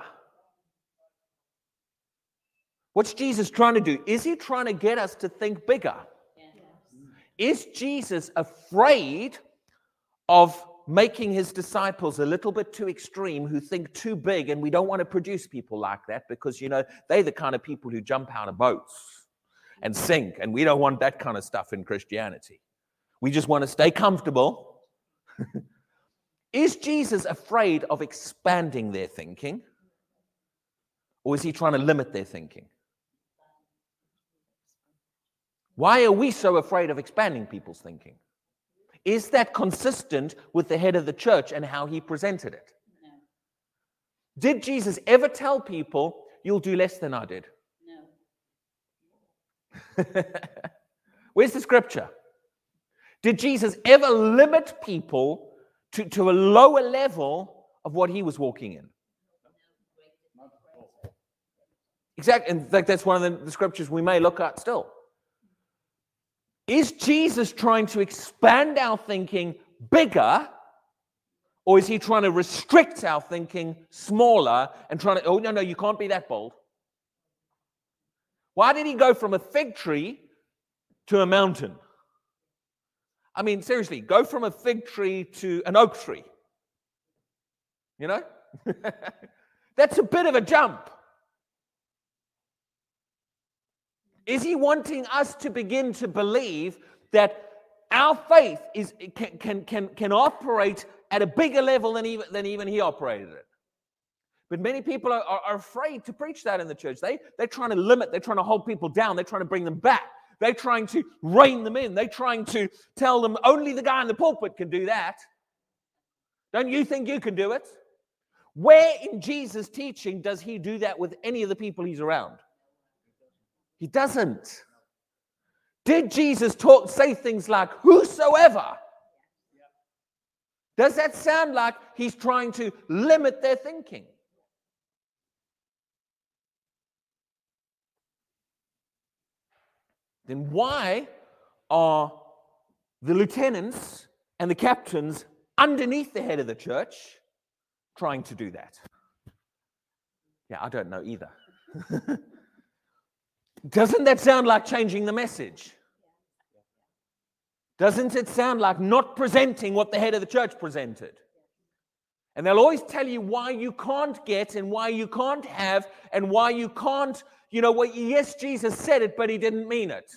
What's Jesus trying to do? Is he trying to get us to think bigger? Is Jesus afraid of making his disciples a little bit too extreme who think too big and we don't want to produce people like that because you know they're the kind of people who jump out of boats and sink and we don't want that kind of stuff in Christianity. We just want to stay comfortable. is Jesus afraid of expanding their thinking or is he trying to limit their thinking? Why are we so afraid of expanding people's thinking? Is that consistent with the head of the church and how he presented it? No. Did Jesus ever tell people, You'll do less than I did? No. Where's the scripture? Did Jesus ever limit people to, to a lower level of what he was walking in? Exactly. In fact, that's one of the, the scriptures we may look at still. Is Jesus trying to expand our thinking bigger, or is he trying to restrict our thinking smaller and trying to, oh, no, no, you can't be that bold? Why did he go from a fig tree to a mountain? I mean, seriously, go from a fig tree to an oak tree. You know? That's a bit of a jump. Is he wanting us to begin to believe that our faith is, can, can, can, can operate at a bigger level than even, than even he operated it? But many people are, are, afraid to preach that in the church. They, they're trying to limit, they're trying to hold people down, they're trying to bring them back. They're trying to rein them in. They're trying to tell them only the guy in the pulpit can do that. Don't you think you can do it? Where in Jesus' teaching does he do that with any of the people he's around? He doesn't. Did Jesus talk, say things like, whosoever? Does that sound like he's trying to limit their thinking? Then why are the lieutenants and the captains underneath the head of the church trying to do that? Yeah, I don't know either. Doesn't that sound like changing the message? Doesn't it sound like not presenting what the head of the church presented? And they'll always tell you why you can't get and why you can't have and why you can't, you know, well, yes, Jesus said it, but he didn't mean it.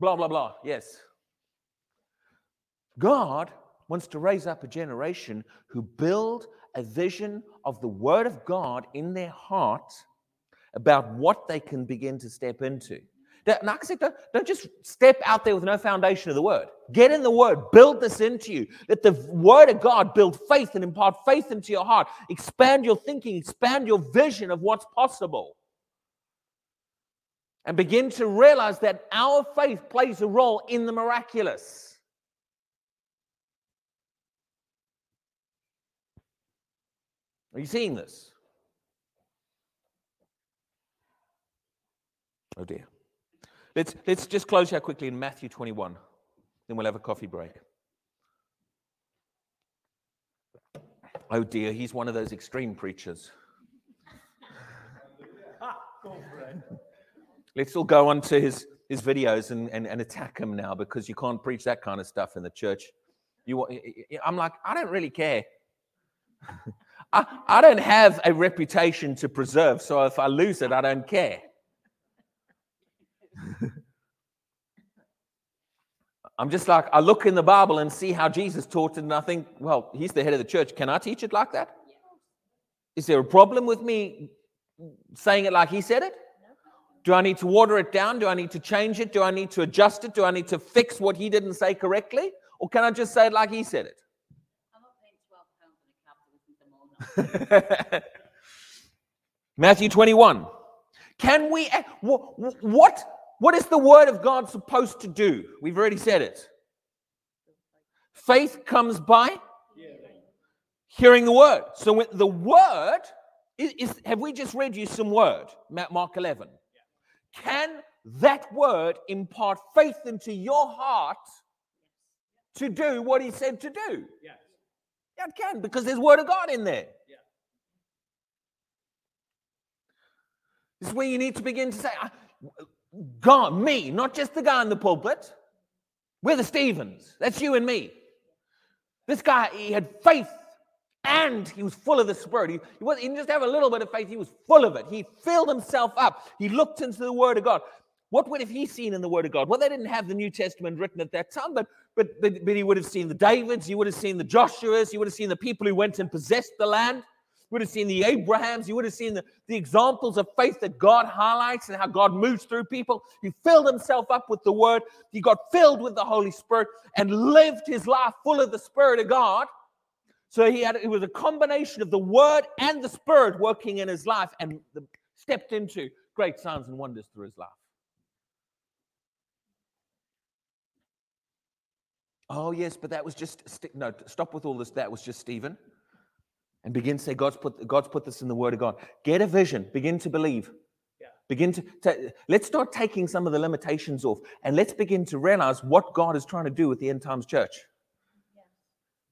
Blah, blah, blah. Yes. God wants to raise up a generation who build a vision of the Word of God in their heart about what they can begin to step into. Now, I said, don't, don't just step out there with no foundation of the word. Get in the word, build this into you. Let the word of God build faith and impart faith into your heart. Expand your thinking, expand your vision of what's possible. And begin to realize that our faith plays a role in the miraculous. Are you seeing this? Oh dear. Let's, let's just close here quickly in Matthew 21. Then we'll have a coffee break. Oh dear, he's one of those extreme preachers. Let's all go on to his, his videos and, and, and attack him now because you can't preach that kind of stuff in the church. You, I'm like, I don't really care. I, I don't have a reputation to preserve, so if I lose it, I don't care. I'm just like, I look in the Bible and see how Jesus taught it, and I think, well, he's the head of the church. Can I teach it like that? Is there a problem with me saying it like he said it? Do I need to water it down? Do I need to change it? Do I need to adjust it? Do I need to fix what he didn't say correctly? Or can I just say it like he said it? Matthew 21. Can we, eh, what, what is the word of God supposed to do? We've already said it. Faith comes by hearing the word. So the word is, is, have we just read you some word? Mark 11. Can that word impart faith into your heart to do what he said to do? Yes. Yeah, it can because there's word of God in there. Yeah. This is where you need to begin to say, God, me, not just the guy in the pulpit. We're the Stephens. That's you and me. This guy, he had faith and he was full of the Spirit. He, he, was, he didn't just have a little bit of faith, he was full of it. He filled himself up. He looked into the Word of God. What would have he seen in the Word of God? Well, they didn't have the New Testament written at that time, but, but, but, but he would have seen the Davids, he would have seen the Joshuas, he would have seen the people who went and possessed the land would have seen the Abrahams. You would have seen the, the examples of faith that God highlights and how God moves through people. He filled himself up with the word. He got filled with the Holy Spirit and lived his life full of the Spirit of God. So he had it was a combination of the word and the spirit working in his life and the, stepped into great signs and wonders through his life. Oh, yes, but that was just, no, stop with all this. That was just Stephen and begin to say, God's put, God's put this in the Word of God. Get a vision, begin to believe. Yeah. Begin to, to let's start taking some of the limitations off and let's begin to realize what God is trying to do with the end times church.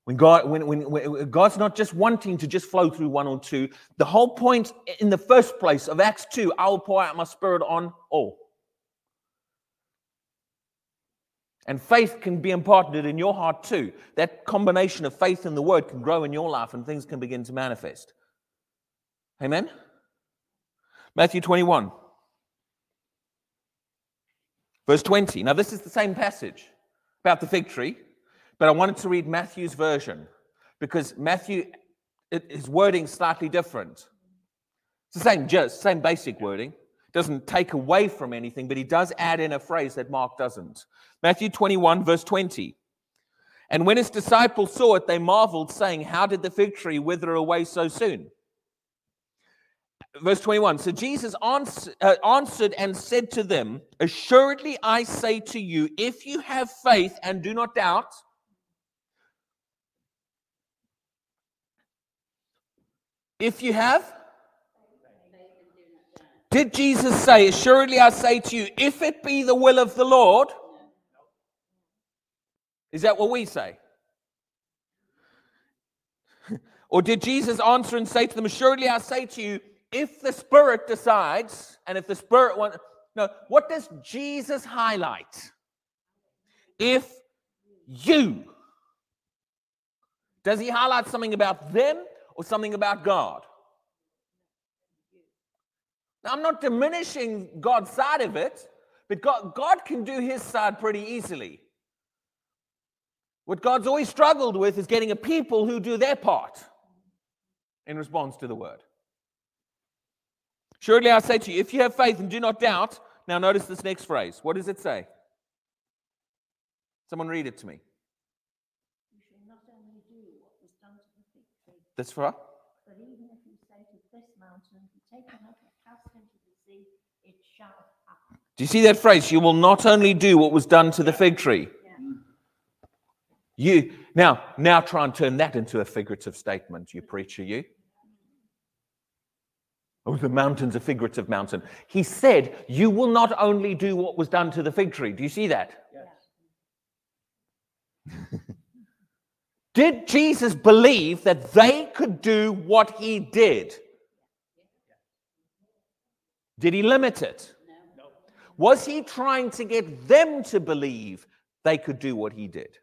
When God, when, when, when, God's not just wanting to just flow through one or two, the whole point in the first place of Acts 2, I will pour out my spirit on all. And faith can be imparted in your heart too. That combination of faith and the word can grow in your life and things can begin to manifest. Amen? Matthew 21, verse 20. Now, this is the same passage about the fig tree. But I wanted to read Matthew's version because Matthew, his wording slightly different. It's the same, just same basic wording. Doesn't take away from anything, but he does add in a phrase that Mark doesn't. Matthew 21, verse 20. And when his disciples saw it, they marveled, saying, How did the fig tree wither away so soon? Verse 21 So Jesus uh, answered and said to them, Assuredly I say to you, if you have faith and do not doubt, If you have, did Jesus say, Assuredly I say to you, if it be the will of the Lord? Is that what we say? or did Jesus answer and say to them, Assuredly I say to you, if the Spirit decides, and if the Spirit wants. No, what does Jesus highlight? If you. Does he highlight something about them or something about God. Now, I'm not diminishing God's side of it, but God, God can do his side pretty easily. What God's always struggled with is getting a people who do their part in response to the word. Surely I say to you, if you have faith and do not doubt, now notice this next phrase. What does it say? Someone read it to me. That's right. But even if you say to this mountain, be taken up and cast into the sea, it shall happen. Do you see that phrase? You will not only do what was done to the fig tree. You now now try and turn that into a figurative statement, you preacher, you. Oh, the mountain's a figurative mountain. He said, You will not only do what was done to the fig tree. Do you see that? Yes. Did Jesus believe that they could do what he did? Did he limit it? No. Was he trying to get them to believe they could do what he did?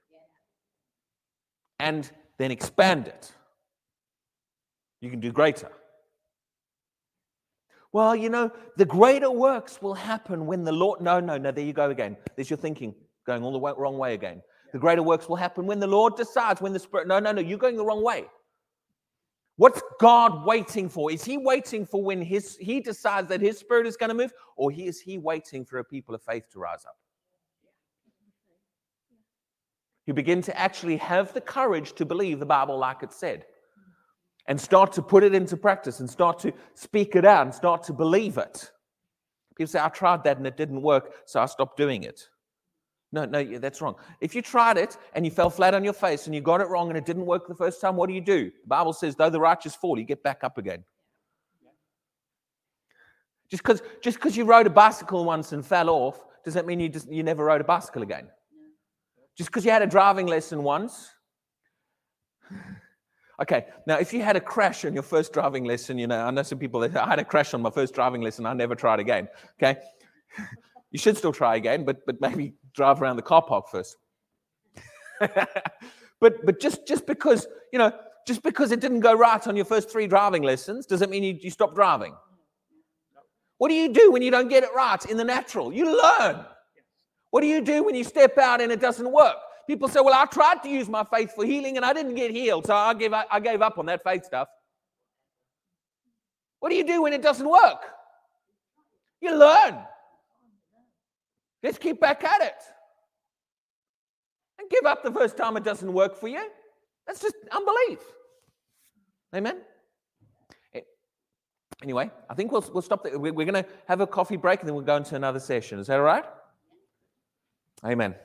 And then expand it. You can do greater. Well, you know, the greater works will happen when the Lord. No, no, no, there you go again. There's your thinking going all the way, wrong way again. The greater works will happen when the Lord decides, when the Spirit. No, no, no, you're going the wrong way. What's God waiting for? Is He waiting for when his, He decides that His Spirit is going to move, or is He waiting for a people of faith to rise up? You begin to actually have the courage to believe the Bible like it said, and start to put it into practice, and start to speak it out, and start to believe it. People say, I tried that and it didn't work, so I stopped doing it. No, no, that's wrong. If you tried it and you fell flat on your face and you got it wrong and it didn't work the first time, what do you do? The Bible says, though the righteous fall, you get back up again. Just because just because you rode a bicycle once and fell off, does that mean you just you never rode a bicycle again? Just because you had a driving lesson once. Okay, now if you had a crash on your first driving lesson, you know, I know some people that I had a crash on my first driving lesson, I never tried again. Okay. You should still try again, but but maybe drive around the car park first. but but just just because you know just because it didn't go right on your first three driving lessons doesn't mean you, you stop driving. What do you do when you don't get it right in the natural? You learn. What do you do when you step out and it doesn't work? People say, "Well, I tried to use my faith for healing and I didn't get healed, so I gave I gave up on that faith stuff." What do you do when it doesn't work? You learn. Let's keep back at it. And give up the first time it doesn't work for you. That's just unbelief. Amen? Anyway, I think we'll, we'll stop there. We're, we're going to have a coffee break and then we'll go into another session. Is that all right? Amen.